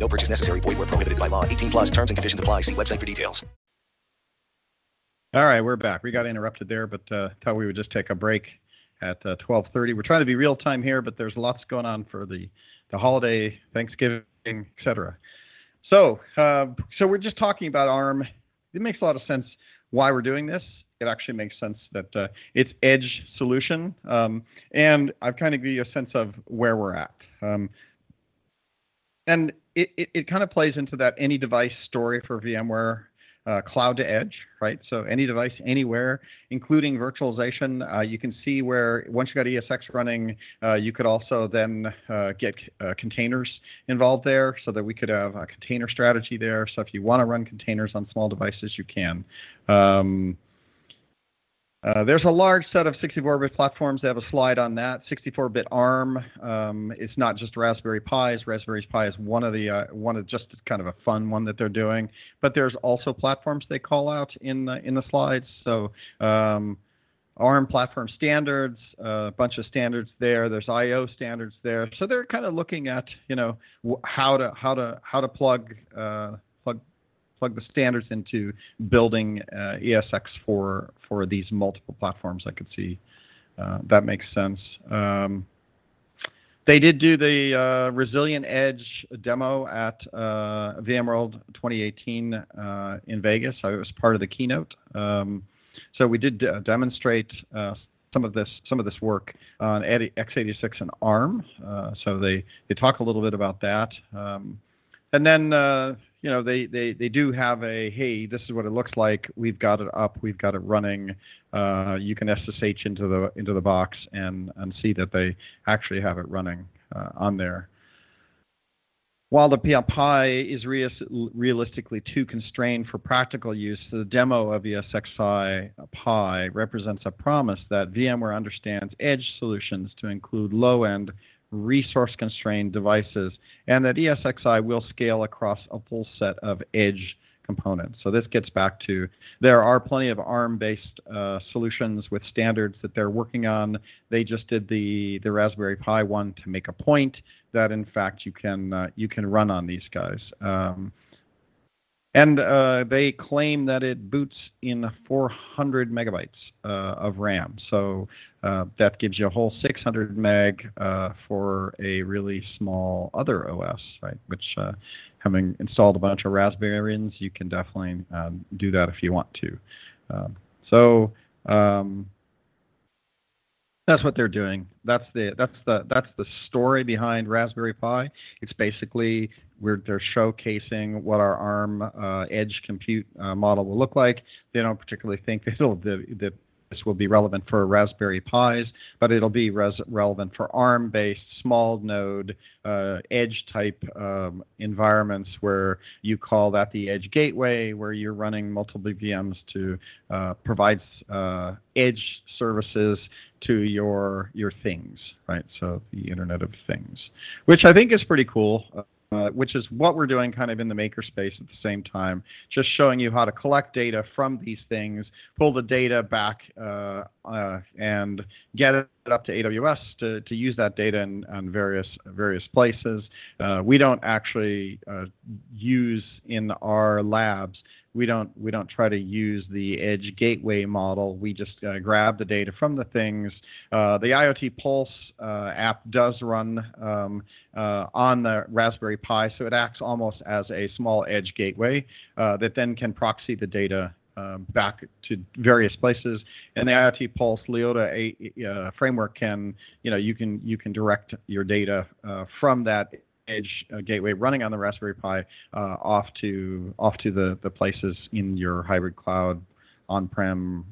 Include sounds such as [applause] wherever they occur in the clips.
No purchase necessary. Void where prohibited by law. 18 plus terms and conditions apply. See website for details. All right, we're back. We got interrupted there, but uh, thought we would just take a break at uh, 12:30. We're trying to be real time here, but there's lots going on for the the holiday, Thanksgiving, etc. So, uh, so we're just talking about ARM. It makes a lot of sense why we're doing this. It actually makes sense that uh, it's edge solution, um, and I've kind of give you a sense of where we're at. Um, and it, it, it, kind of plays into that any device story for VMware uh, cloud to edge, right? So any device anywhere, including virtualization, uh, you can see where once you got ESX running, uh, you could also then uh, get uh, containers involved there, so that we could have a container strategy there. So if you want to run containers on small devices, you can. Um, uh, there's a large set of 64-bit platforms. They have a slide on that. 64-bit ARM. Um, it's not just Raspberry Pis. Raspberry Pi is one of the uh, one of just kind of a fun one that they're doing. But there's also platforms they call out in the in the slides. So um, ARM platform standards, uh, a bunch of standards there. There's I/O standards there. So they're kind of looking at you know how to how to how to plug uh, plug the standards into building uh, ESX for for these multiple platforms. I could see uh, that makes sense. Um, they did do the uh, Resilient Edge demo at uh, VMworld 2018 uh, in Vegas. I was part of the keynote. Um, so we did uh, demonstrate some of this some of this work on x86 and ARM. Uh, so they they talk a little bit about that. Um, and then uh, you know they, they they do have a hey this is what it looks like. We've got it up. We've got it running. Uh, you can SSH into the into the box and and see that they actually have it running uh, on there. While the Pi is realistically too constrained for practical use, the demo of ESXi Pi represents a promise that VMware understands edge solutions to include low-end resource constrained devices, and that ESXi will scale across a full set of edge components. So this gets back to there are plenty of ARM-based uh, solutions with standards that they're working on. They just did the the Raspberry Pi one to make a point that in fact you can uh, you can run on these guys. Um, and uh, they claim that it boots in 400 megabytes uh, of RAM. So uh, that gives you a whole 600 meg uh, for a really small other OS, right? Which, uh, having installed a bunch of Raspberries, you can definitely um, do that if you want to. Um, so um, that's what they're doing. That's the that's the that's the story behind Raspberry Pi. It's basically we're they're showcasing what our ARM uh, edge compute uh, model will look like. They don't particularly think [laughs] that it'll that this will be relevant for Raspberry Pis, but it'll be res- relevant for ARM-based small node uh, edge type um, environments where you call that the edge gateway, where you're running multiple VMs to uh, provide uh, edge services to your your things, right? So the Internet of Things, which I think is pretty cool uh, which is what we're doing kind of in the makerspace at the same time, just showing you how to collect data from these things, pull the data back, uh, uh, and get it up to AWS to, to use that data in, in various various places. Uh, we don't actually uh, use in our labs. We don't we don't try to use the edge gateway model. We just uh, grab the data from the things. Uh, the IoT Pulse uh, app does run um, on the Raspberry Pi, so it acts almost as a small edge gateway that then can proxy the data um, back to various places. And the IoT Pulse Liota uh, framework can, you know, you can you can direct your data uh, from that edge uh, gateway running on the Raspberry Pi uh, off to off to the the places in your hybrid cloud, on-prem,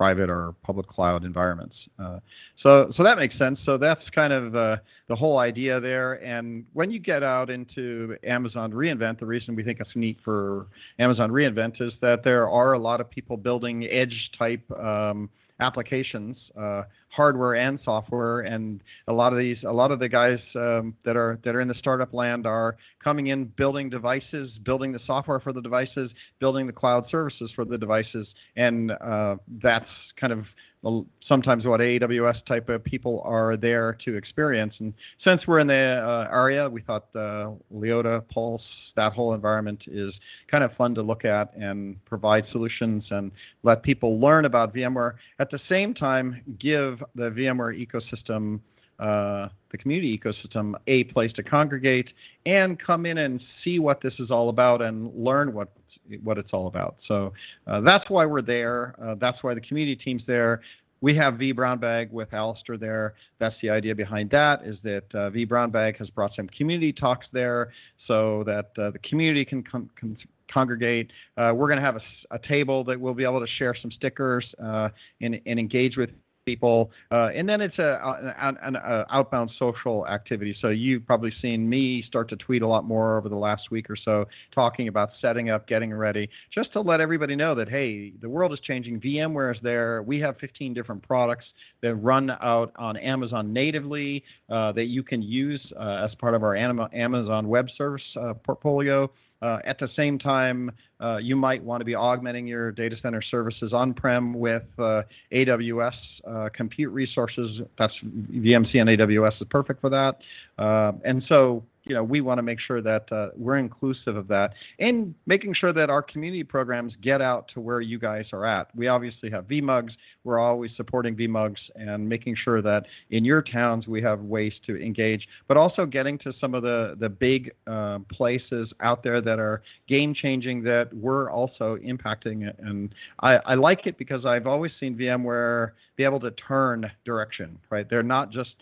private or public cloud environments. Uh, so, so that makes sense. So that's kind of uh, the whole idea there. And when you get out into Amazon reInvent, the reason we think it's neat for Amazon reInvent is that there are a lot of people building edge type um, applications, uh, hardware and software, and a lot of these, a lot of the guys um, that are that are in the startup land are coming in, building devices, building the software for the devices, building the cloud services for the devices, and uh, that's kind of sometimes what AWS type of people are there to experience. And since we're in the uh, area, we thought uh, Liota, Pulse, that whole environment is kind of fun to look at and provide solutions and let people learn about VMware. At the same time, give the VMware ecosystem uh, the community ecosystem a place to congregate and come in and see what this is all about and learn what what it's all about. So uh, that's why we're there. Uh, that's why the community team's there. We have vBrownBag with Alistair there. That's the idea behind that. Is that uh, vBrownBag has brought some community talks there, so that uh, the community can, con- con- congregate. Uh, we're going to have a, a, table that we'll be able to share some stickers uh, and, and engage with people. Uh, and then it's a, an, an a outbound social activity. So you've probably seen me start to tweet a lot more over the last week or so, talking about setting up, getting ready, just to let everybody know that hey, the world is changing. VMware is there. We have 15 different products that run out on Amazon natively uh, that you can use uh, as part of our Amazon Web Service uh, portfolio. Uh, at the same time, uh, you might want to be augmenting your data center services on-prem with uh, AWS uh, compute resources. That's VMC and AWS is perfect for that. Uh, and so you know, we want to make sure that uh, we're inclusive of that and making sure that our community programs get out to where you guys are at. We obviously have VMUGs. We're always supporting VMUGs and making sure that in your towns we have ways to engage, but also getting to some of the, the big uh, places out there that are game changing that we're also impacting. And I, I like it because I've always seen VMware be able to turn direction, right? They're not just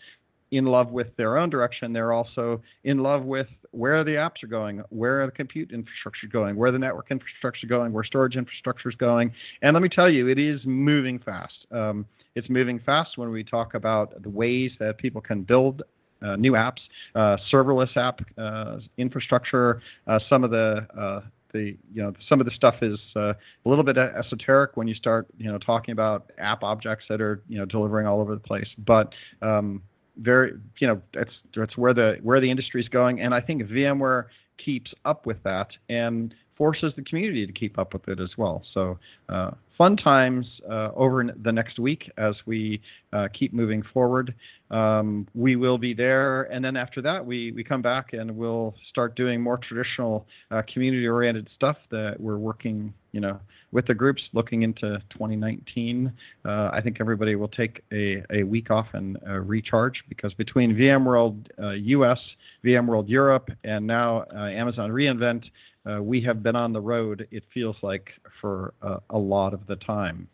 in love with their own direction. They're also in love with where the apps are going, where the compute infrastructure is going, where the network infrastructure is going, where storage infrastructure is going. And let me tell you, it is moving fast. Um, it's moving fast when we talk about the ways that people can build uh, new apps, uh, serverless app uh, infrastructure. Uh, some of the uh, the you know some of the stuff is uh, a little bit esoteric when you start you know talking about app objects that are you know delivering all over the place. But um, very you know that's that's where the where the industry is going, and I think VMware keeps up with that and forces the community to keep up with it as well. So uh, fun times uh, over the next week as we uh, keep moving forward. Um, we will be there, and then after that, we, we come back and we'll start doing more traditional uh, community-oriented stuff that we're working, you know, with the groups looking into 2019. Uh, I think everybody will take a, a week off and uh, recharge because between VMworld US, VMworld Europe, and now Amazon reInvent, uh, we have been on the road. It feels like for uh, a lot of the time.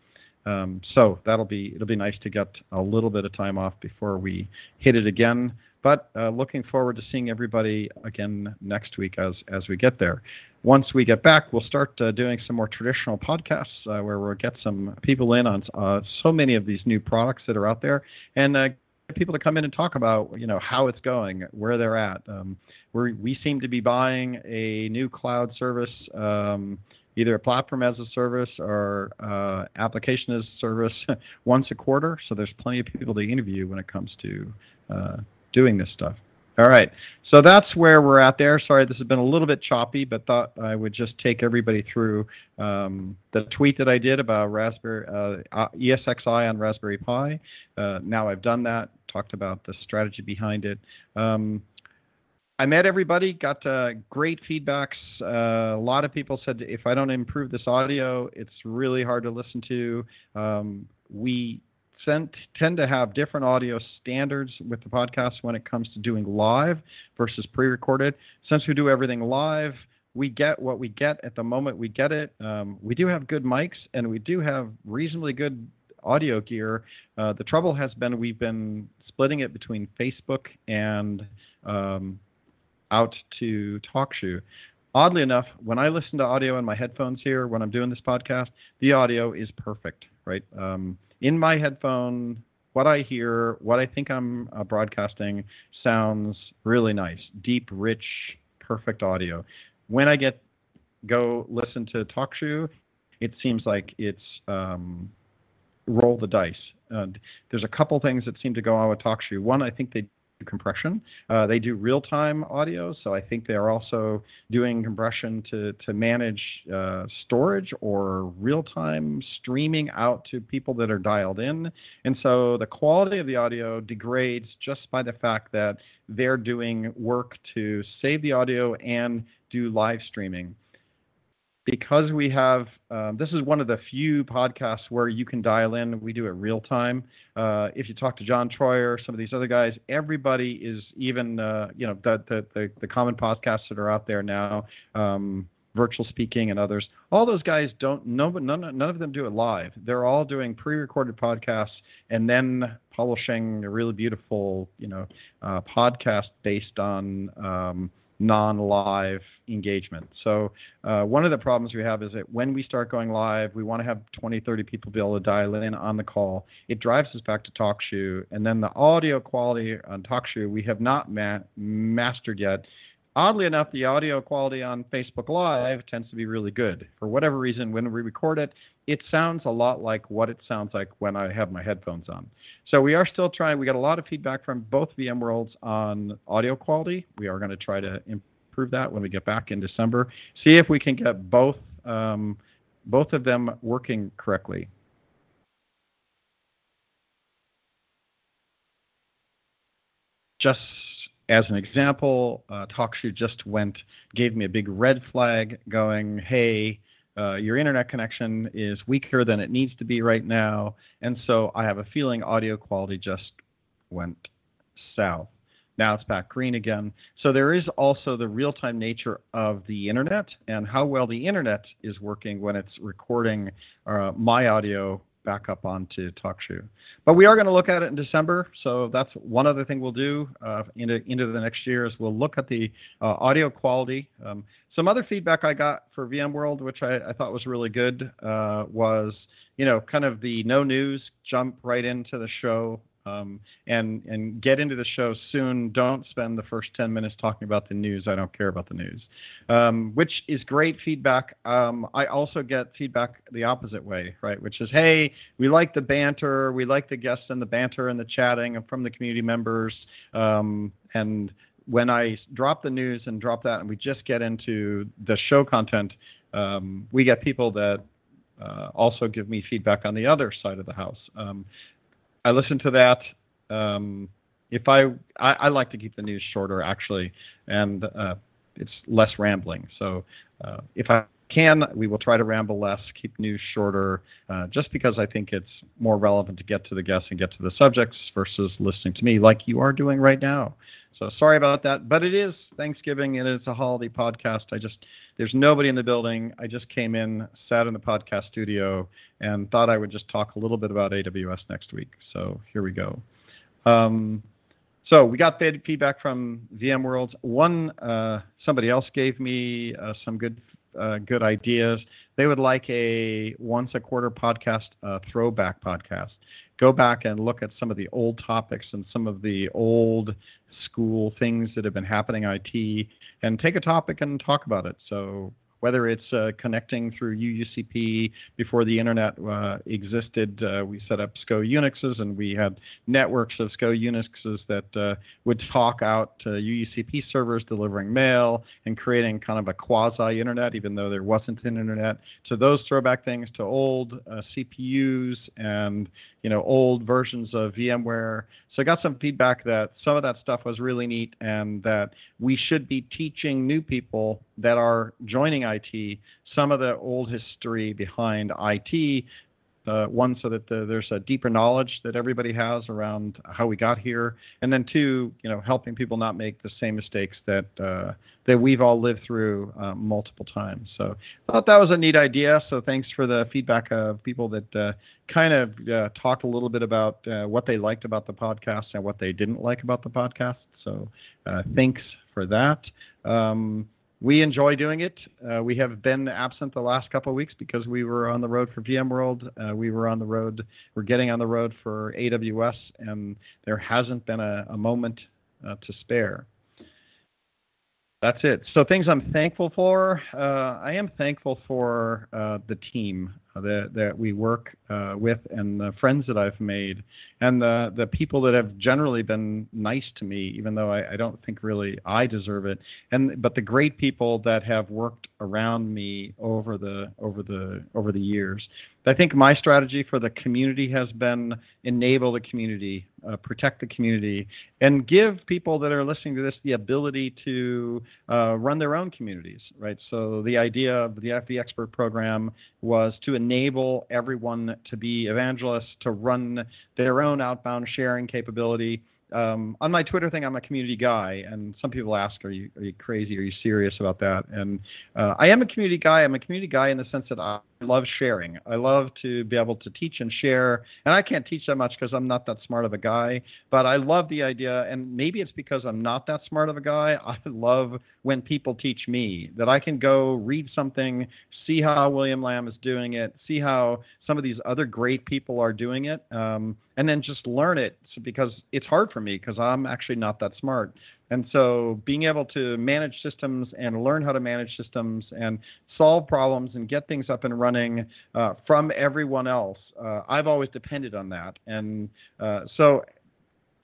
Um, so that'll be it'll be nice to get a little bit of time off before we hit it again. But uh, looking forward to seeing everybody again next week as as we get there. Once we get back, we'll start uh, doing some more traditional podcasts uh, where we'll get some people in on uh, so many of these new products that are out there and uh, people to come in and talk about you know how it's going, where they're at. Um, we we seem to be buying a new cloud service, um, either a platform as a service or uh, application as a service [laughs] once a quarter. So there's plenty of people to interview when it comes to uh, doing this stuff. All right, so that's where we're at there. Sorry, this has been a little bit choppy, but thought I would just take everybody through um, the tweet that I did about Raspberry uh, uh ESXi on Raspberry Pi. Uh, now I've done that, talked about the strategy behind it. Um, I met everybody, got uh, great feedbacks. Uh, a lot of people said if I don't improve this audio, it's really hard to listen to. Um, we tend, tend to have different audio standards with the podcast when it comes to doing live versus pre-recorded. Since we do everything live, we get what we get at the moment we get it. Um, we do have good mics and we do have reasonably good audio gear. Uh, the trouble has been we've been splitting it between Facebook and um, out to TalkShoe. oddly enough, when I listen to audio in my headphones here, when I'm doing this podcast, the audio is perfect, right? Um, in my headphone, what I hear, what I think I'm uh, broadcasting sounds really nice, deep, rich, perfect audio. When I get go listen to TalkShoe, it seems like it's um, roll the dice. There's a couple things that seem to go on with TalkShoe. One, I think they compression. Uh, they do real-time audio, so I think they are also doing compression to to manage uh, storage or real-time streaming out to people that are dialed in. And so the quality of the audio degrades just by the fact that they're doing work to save the audio and do live streaming because we have um, this is one of the few podcasts where you can dial in. We do it real time. Uh, if you talk to John Troyer, some of these other guys, everybody is even uh, you know the, the, the the common podcasts that are out there now. Um, virtual speaking and others all those guys don't no none, none of them do it live they're all doing pre-recorded podcasts and then publishing a really beautiful you know uh, podcast based on um, non-live engagement. So uh, one of the problems we have is that when we start going live, we want to have 20, 30 people be able to dial in on the call. It drives us back to TalkShoe, and then the audio quality on TalkShoe we have not ma- mastered yet oddly enough, the audio quality on Facebook Live tends to be really good. For whatever reason, when we record it, it sounds a lot like what it sounds like when I have my headphones on. So we are still trying. We got a lot of feedback from both VMworlds on audio quality. We are going to try to improve that when we get back in December. See if we can get both um, both of them working correctly. Just as an example, uh, TalkShoe just went, gave me a big red flag going, hey, uh, your internet connection is weaker than it needs to be right now. And so I have a feeling audio quality just went south. Now it's back green again. So there is also the real time nature of the internet and how well the internet is working when it's recording uh, my audio back up onto TalkShoe. But we are going to look at it in December, so that's one other thing we'll do uh, into into the next year is we'll look at the uh, audio quality. Um, some other feedback I got for VMworld, which I, I thought was really good, uh, was you know kind of the no news jump right into the show um, and and get into the show soon. Don't spend the first 10 minutes talking about the news. I don't care about the news, um, which is great feedback. Um, I also get feedback the opposite way, right? Which is, hey, we like the banter, we like the guests and the banter and the chatting from the community members, um, and when I drop the news and drop that, and we just get into the show content, um, we get people that uh, also give me feedback on the other side of the house. Um, I listen to that. Um, if I, I, I like to keep the news shorter actually, and uh, it's less rambling. So uh, if I can, we will try to ramble less, keep news shorter, uh, just because I think it's more relevant to get to the guests and get to the subjects versus listening to me like you are doing right now. So sorry about that, but it is Thanksgiving and it's a holiday podcast. I just there's nobody in the building. I just came in, sat in the podcast studio, and thought I would just talk a little bit about AWS next week. So here we go. Um, so we got feedback from VMworld. One uh, somebody else gave me uh, some good uh, good ideas. They would like a once a quarter podcast, throwback podcast. Go back and look at some of the old topics and some of the old school things that have been happening IT, and take a topic and talk about it. So whether it's uh, connecting through UUCP before the internet uh, existed. Uh, we set up SCO Unixes and we had networks of SCO Unixes that uh, would talk out to UUCP servers delivering mail and creating kind of a quasi internet, even though there wasn't an internet. So those throwback things to old uh, CPUs and you know old versions of VMware. So I got some feedback that some of that stuff was really neat and that we should be teaching new people that are joining IT, some of the old history behind IT, uh, one so that the, there's a deeper knowledge that everybody has around how we got here, and then two, you know, helping people not make the same mistakes that uh, that we've all lived through uh, multiple times. So I thought that was a neat idea. So thanks for the feedback of people that uh, kind of uh, talked a little bit about uh, what they liked about the podcast and what they didn't like about the podcast. So thanks for that. Um, we enjoy doing it. Uh, we have been absent the last couple of weeks because we were on the road for VMworld. Uh, we were on the road. We're getting on the road for AWS, and there hasn't been a, a moment uh, to spare. That's it. So things I'm thankful for. Uh, I am thankful for uh, the team that that we work uh, with and the friends that I've made and the the people that have generally been nice to me, even though I, I don't think really I deserve it. And but the great people that have worked around me over the over the over the years. I think my strategy for the community has been enable the community, uh, protect the community, and give people that are listening to this the ability to uh, run their own communities. Right. So the idea of the vExpert program was to enable everyone to be evangelists, to run their own outbound sharing capability. Um, on my Twitter thing, I'm a community guy, and some people ask, "Are you are you crazy? Are you serious about that?" And uh, I am a community guy. I'm a community guy in the sense that I love sharing. I love to be able to teach and share. And I can't teach that much because I'm not that smart of a guy. But I love the idea, and maybe it's because I'm not that smart of a guy. [laughs] I love when people teach me that I can go read something, see how William Lam is doing it, see how some of these other great people are doing it, um, and then just learn it because it's hard for me because I'm actually not that smart. And so being able to manage systems and learn how to manage systems and solve problems and get things up and running uh, from everyone else, uh, I've always depended on that. And uh, so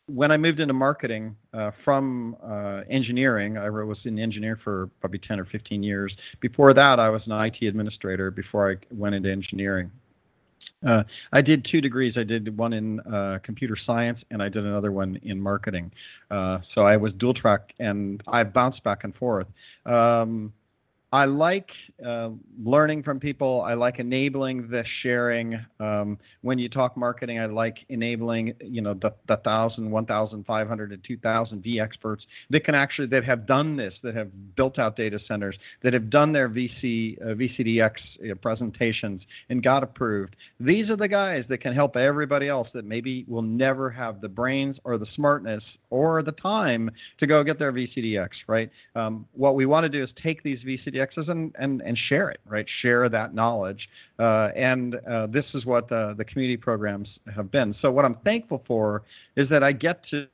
when I moved into marketing uh, from uh, engineering, I was an engineer for probably 10 or 15 years. Before that, I was an IT administrator before I went into engineering. Uh, I did two degrees. I did one in uh, computer science, and I did another one in marketing. Uh, so I was dual track, and I bounced back and forth. Um, I like uh, learning from people. I like enabling the sharing. Um, when you talk marketing, I like enabling, you know, the, the 1,000, 1,500 and 2,000 vExperts that can actually, that have done this, that have built out data centers, that have done their VC, uh, VCDX presentations and got approved. These are the guys that can help everybody else that maybe will never have the brains or the smartness or the time to go get their VCDX, right? Um, what we want to do is take these VCDX and, and, and share it, right? Share that knowledge. Uh, and uh, this is what the, the community programs have been. So, what I'm thankful for is that I get to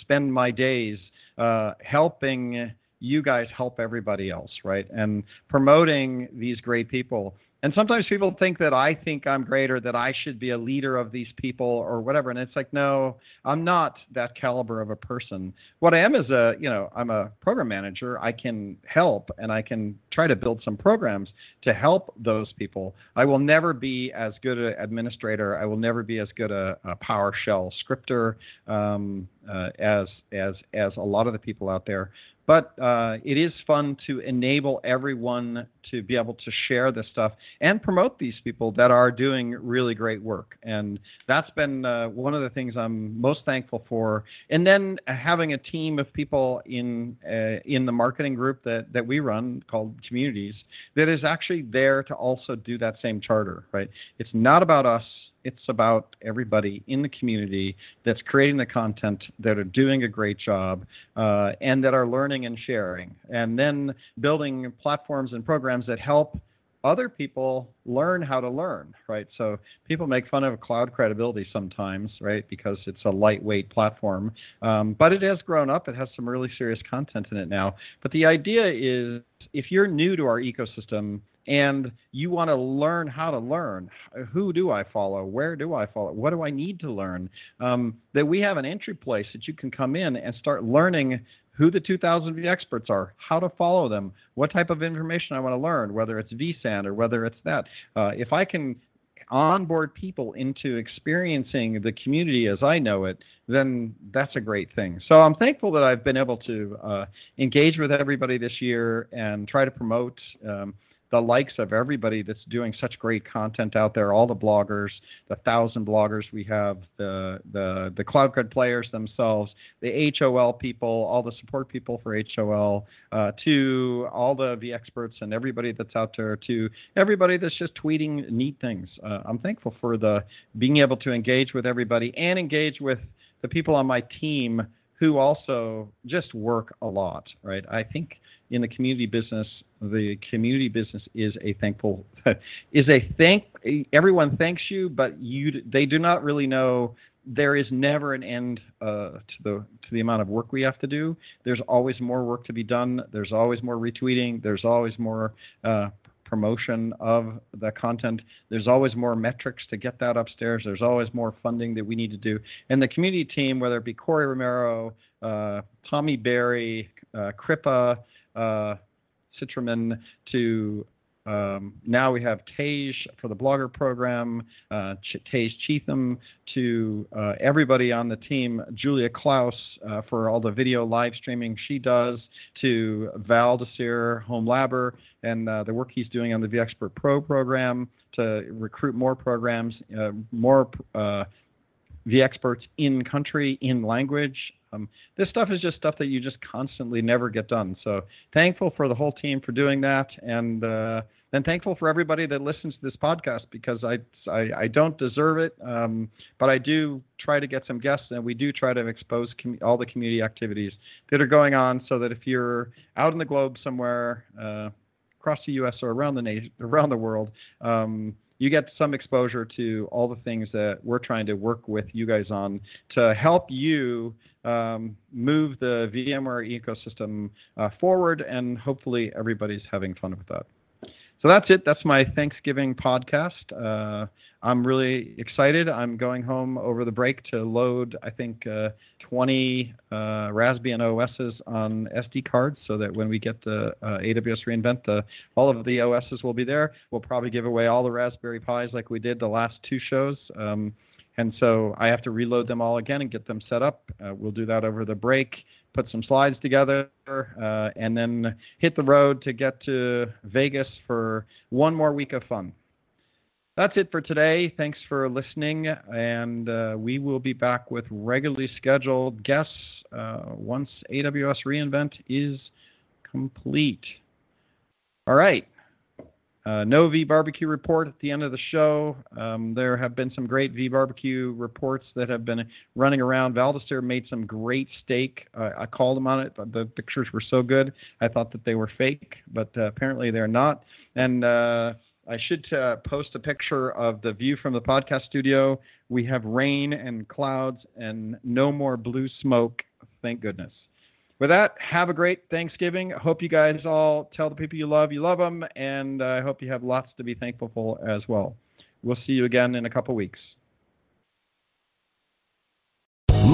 spend my days uh, helping you guys help everybody else, right? And promoting these great people and sometimes people think that I think I'm great or that I should be a leader of these people or whatever. And it's like, no, I'm not that caliber of a person. What I am is a, you know, I'm a program manager. I can help and I can try to build some programs to help those people. I will never be as good an administrator. I will never be as good a, a PowerShell scripter um, uh, as as as a lot of the people out there. But uh, it is fun to enable everyone to be able to share this stuff and promote these people that are doing really great work. And that's been uh, one of the things I'm most thankful for. And then having a team of people in uh, in the marketing group that, that we run called Communities that is actually there to also do that same charter. Right? It's not about us it's about everybody in the community that's creating the content, that are doing a great job, uh, and that are learning and sharing. And then building platforms and programs that help other people learn how to learn, right? So people make fun of cloud credibility sometimes, right? Because it's a lightweight platform. Um, but it has grown up. It has some really serious content in it now. But the idea is if you're new to our ecosystem, and you want to learn how to learn. Who do I follow? Where do I follow? What do I need to learn? Um, that we have an entry place that you can come in and start learning who the 2000 vExperts are, how to follow them, what type of information I want to learn, whether it's vSAN or whether it's that. Uh, if I can onboard people into experiencing the community as I know it, then that's a great thing. So I'm thankful that I've been able to uh, engage with everybody this year and try to promote. Um, the likes of everybody that's doing such great content out there, all the bloggers, the thousand bloggers we have, the the the cloud cred players themselves, the HOL people, all the support people for HOL, uh, to all the experts and everybody that's out there, to everybody that's just tweeting neat things. Uh, I'm thankful for the being able to engage with everybody and engage with the people on my team who also just work a lot, right? I think in the community business, the community business is a thankful [laughs] is a thank. Everyone thanks you, but you they do not really know there is never an end uh, to the to the amount of work we have to do. There's always more work to be done. There's always more retweeting. There's always more uh, promotion of the content. There's always more metrics to get that upstairs. There's always more funding that we need to do. And the community team, whether it be Corey Romero, uh, Tommy Berry, uh, Kripa, uh, to um, now we have Tej for the blogger program, uh, Ch- Tej Cheatham, to uh, everybody on the team, Julia Klaus uh, for all the video live streaming she does, to Val Desir, Home Labber, and uh, the work he's doing on the vExpert Pro program to recruit more programs, uh, more uh, experts in country, in language. Um, this stuff is just stuff that you just constantly never get done. So thankful for the whole team for doing that, and uh, then thankful for everybody that listens to this podcast because I I, I don't deserve it, um, but I do try to get some guests, and we do try to expose com- all the community activities that are going on, so that if you're out in the globe somewhere. Uh, across the U.S. or around the nation, around the world, um, you get some exposure to all the things that we're trying to work with you guys on to help you um, move the VMware ecosystem uh, forward, and hopefully everybody's having fun with that. So that's it. That's my Thanksgiving podcast. Uh, I'm really excited. I'm going home over the break to load, I think, uh, 20 uh, Raspbian OSs on SD cards so that when we get the uh, AWS reInvent, the, all of the OSs will be there. We'll probably give away all the Raspberry Pis like we did the last two shows. Um, and so I have to reload them all again and get them set up. Uh, we'll do that over the break, put some slides together, uh, and then hit the road to get to Vegas for one more week of fun. That's it for today. Thanks for listening, and uh, we will be back with regularly scheduled guests uh, once AWS reInvent is complete. All right. Uh, no vBarbecue report at the end of the show. Um, there have been some great V barbecue reports that have been running around. Val Desir made some great steak. Uh, I called him on it. The pictures were so good. I thought that they were fake, but uh, apparently they're not. And uh, I should uh, post a picture of the view from the podcast studio. We have rain and clouds and no more blue smoke. Thank goodness with that, have a great Thanksgiving. Hope you guys all tell the people you love you love them, and I hope you have lots to be thankful for as well. We'll see you again in a couple weeks.